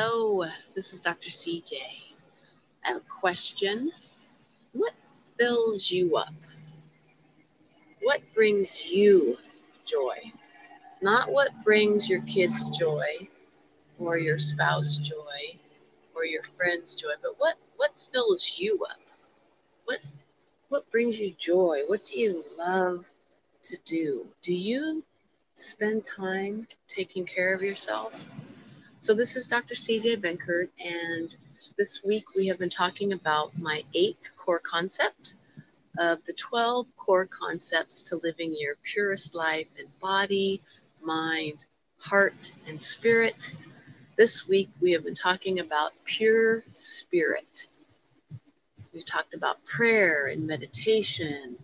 Hello, this is Dr. CJ. I have a question. What fills you up? What brings you joy? Not what brings your kids joy or your spouse joy or your friends joy, but what, what fills you up? What, what brings you joy? What do you love to do? Do you spend time taking care of yourself? So, this is Dr. CJ Benkert, and this week we have been talking about my eighth core concept of the 12 core concepts to living your purest life in body, mind, heart, and spirit. This week we have been talking about pure spirit. We've talked about prayer and meditation.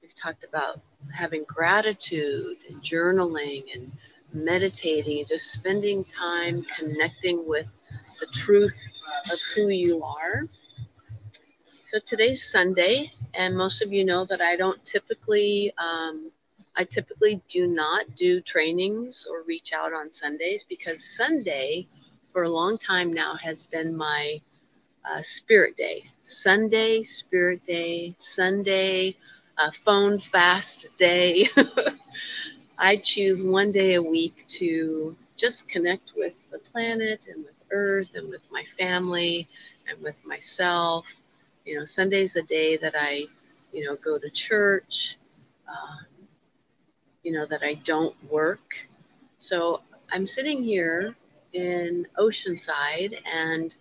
We've talked about having gratitude and journaling and meditating just spending time connecting with the truth of who you are. So today's Sunday, and most of you know that I don't typically, um, I typically do not do trainings or reach out on Sundays because Sunday, for a long time now, has been my uh, spirit day. Sunday, spirit day, Sunday, uh, phone fast day. I choose one day a week to just connect with the planet and with Earth and with my family and with myself. You know, Sunday's a day that I, you know, go to church, um, you know, that I don't work. So I'm sitting here in Oceanside and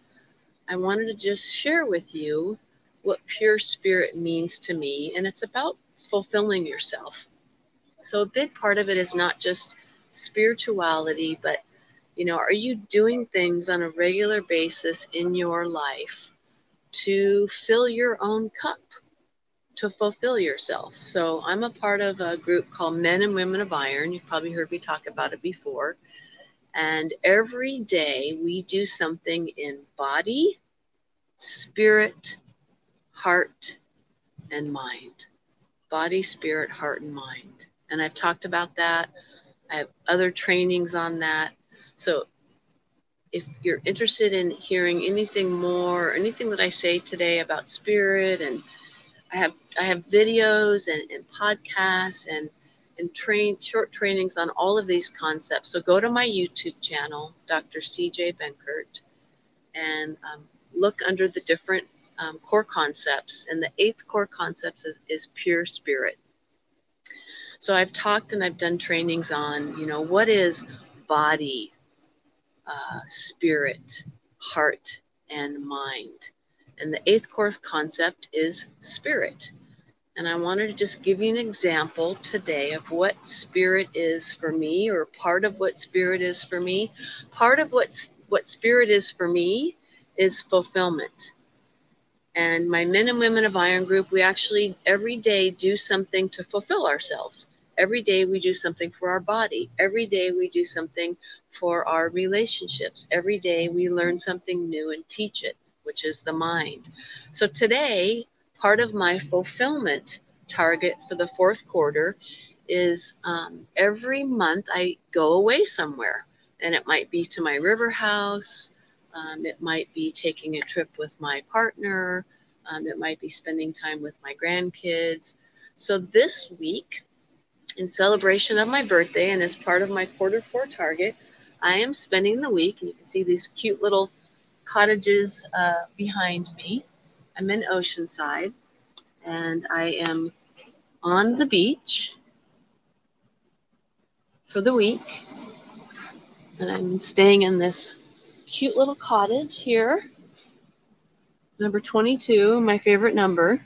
I wanted to just share with you what pure spirit means to me. And it's about fulfilling yourself. So a big part of it is not just spirituality, but you know, are you doing things on a regular basis in your life to fill your own cup, to fulfill yourself? So I'm a part of a group called Men and Women of Iron. You've probably heard me talk about it before. And every day we do something in body, spirit, heart, and mind. Body, spirit, heart, and mind and I've talked about that. I have other trainings on that. So if you're interested in hearing anything more, anything that I say today about spirit, and I have I have videos and, and podcasts and and train short trainings on all of these concepts. So go to my YouTube channel, Dr. CJ Benkert, and um, look under the different um, core concepts. And the eighth core concept is, is pure spirit. So I've talked and I've done trainings on, you know, what is body, uh, spirit, heart, and mind. And the eighth course concept is spirit. And I wanted to just give you an example today of what spirit is for me, or part of what spirit is for me. Part of what, what spirit is for me is fulfillment. And my men and women of Iron Group, we actually every day do something to fulfill ourselves. Every day we do something for our body. Every day we do something for our relationships. Every day we learn something new and teach it, which is the mind. So today, part of my fulfillment target for the fourth quarter is um, every month I go away somewhere. And it might be to my river house. Um, it might be taking a trip with my partner. Um, it might be spending time with my grandkids. So this week, in celebration of my birthday and as part of my quarter four target, I am spending the week, and you can see these cute little cottages uh, behind me. I'm in Oceanside, and I am on the beach for the week. And I'm staying in this cute little cottage here, number 22, my favorite number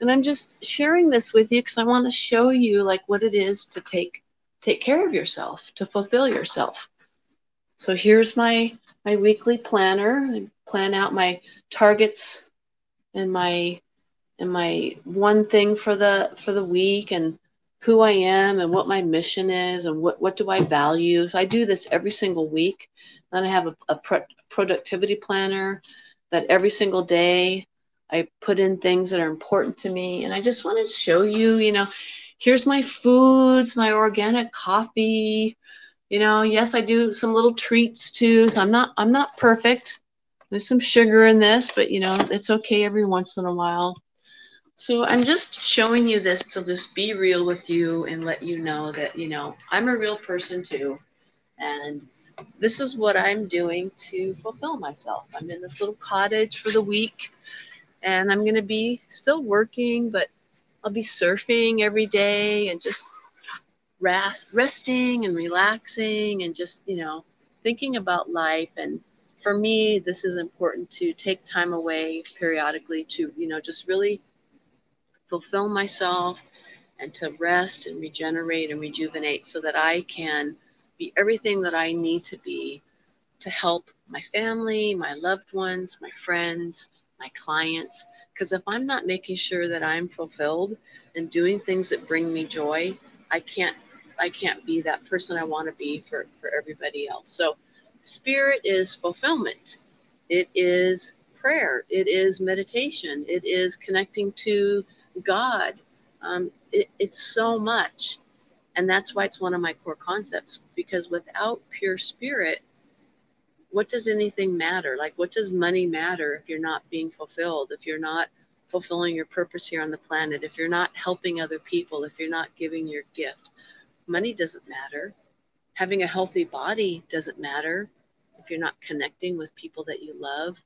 and i'm just sharing this with you because i want to show you like what it is to take take care of yourself to fulfill yourself. So here's my my weekly planner. I plan out my targets and my and my one thing for the for the week and who i am and what my mission is and what what do i value. So i do this every single week. Then i have a, a pro- productivity planner that every single day I put in things that are important to me. And I just wanted to show you, you know, here's my foods, my organic coffee, You know, yes, I do some little treats too. So I'm not I'm not perfect. There's some sugar in this, but you know, it's okay every once in a while. So I'm just showing you this to just be real with you and let you know that, you know, I'm a real person too. And this is what I'm doing to fulfill myself. I'm in this little cottage for the week and I'm going to be still working, but I'll be surfing every day and just rest, resting and relaxing and just, you know, thinking about life. And for me, this is important to take time away periodically to, you know, just really fulfill myself and to rest and regenerate and rejuvenate so that I can be everything that I need to be to help my family, my loved ones, my friends, my clients. Because if I'm not making sure that I'm fulfilled and doing things that bring me joy, I can't I can't be that person I want to be for, for everybody else. So spirit is fulfillment. It is prayer. It is meditation. It is connecting to God. Um, it, it's so much. And that's why it's one of my core concepts because without pure spirit, what does anything matter? Like, what does money matter if you're not being fulfilled, if you're not fulfilling your purpose here on the planet, if you're not helping other people, if you're not giving your gift? Money doesn't matter. Having a healthy body doesn't matter if you're not connecting with people that you love.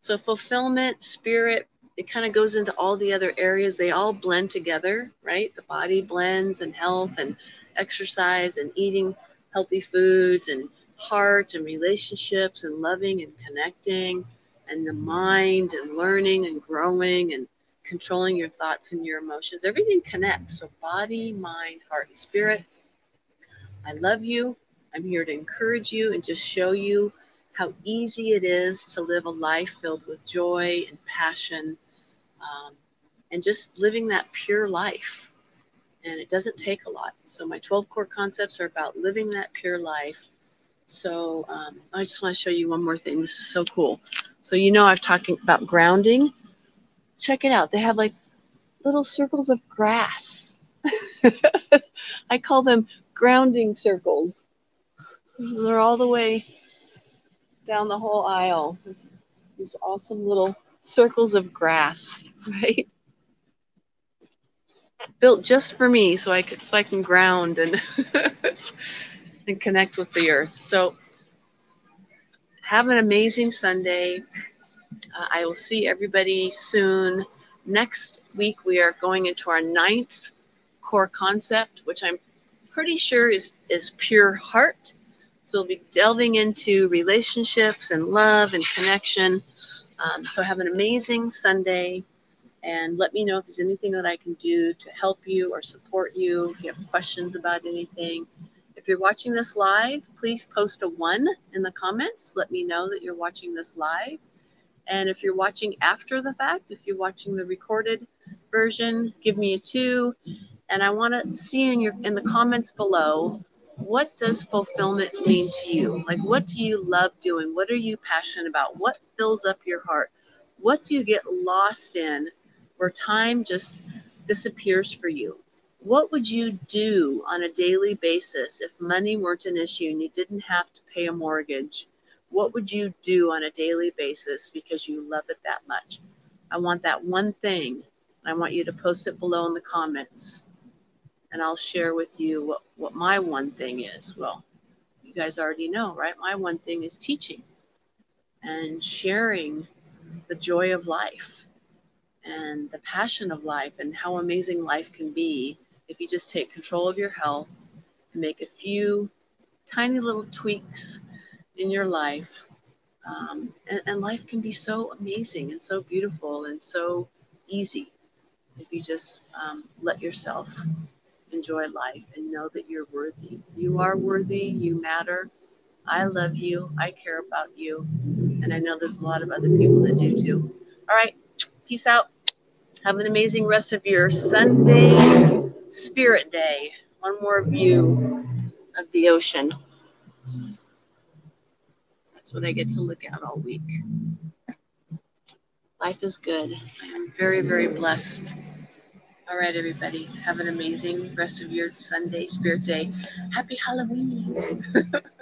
So, fulfillment, spirit, it kind of goes into all the other areas. They all blend together, right? The body blends and health and exercise and eating healthy foods and heart and relationships and loving and connecting and the mind and learning and growing and controlling your thoughts and your emotions. Everything connects. So, body, mind, heart, and spirit. I love you. I'm here to encourage you and just show you how easy it is to live a life filled with joy and passion um, and just living that pure life. And it doesn't take a lot. So, my 12 core concepts are about living that pure life. So, um, I just want to show you one more thing. This is so cool. So, you know, I've talking about grounding. Check it out. They have like little circles of grass. I call them grounding circles. They're all the way down the whole aisle. There's these awesome little circles of grass, right? Built just for me, so I can so I can ground and and connect with the earth. So have an amazing Sunday. Uh, I will see everybody soon. Next week we are going into our ninth core concept, which I'm pretty sure is is pure heart. So we'll be delving into relationships and love and connection. Um, so have an amazing Sunday and let me know if there's anything that I can do to help you or support you. If you have questions about anything. If you're watching this live, please post a one in the comments. Let me know that you're watching this live. And if you're watching after the fact, if you're watching the recorded version, give me a two. And I want to see in your in the comments below what does fulfillment mean to you? Like, what do you love doing? What are you passionate about? What fills up your heart? What do you get lost in where time just disappears for you? What would you do on a daily basis if money weren't an issue and you didn't have to pay a mortgage? What would you do on a daily basis because you love it that much? I want that one thing. I want you to post it below in the comments and I'll share with you what, what my one thing is. Well, you guys already know, right? My one thing is teaching and sharing the joy of life and the passion of life and how amazing life can be if you just take control of your health and make a few tiny little tweaks in your life. Um, and, and life can be so amazing and so beautiful and so easy if you just um, let yourself enjoy life and know that you're worthy. You are worthy, you matter. I love you, I care about you, and I know there's a lot of other people that do too. All right, peace out. Have an amazing rest of your Sunday Spirit Day. One more view of the ocean. That's what I get to look at all week. Life is good. I am very, very blessed All right, everybody. Have an amazing rest of your Sunday, Spirit Day. Happy Halloween.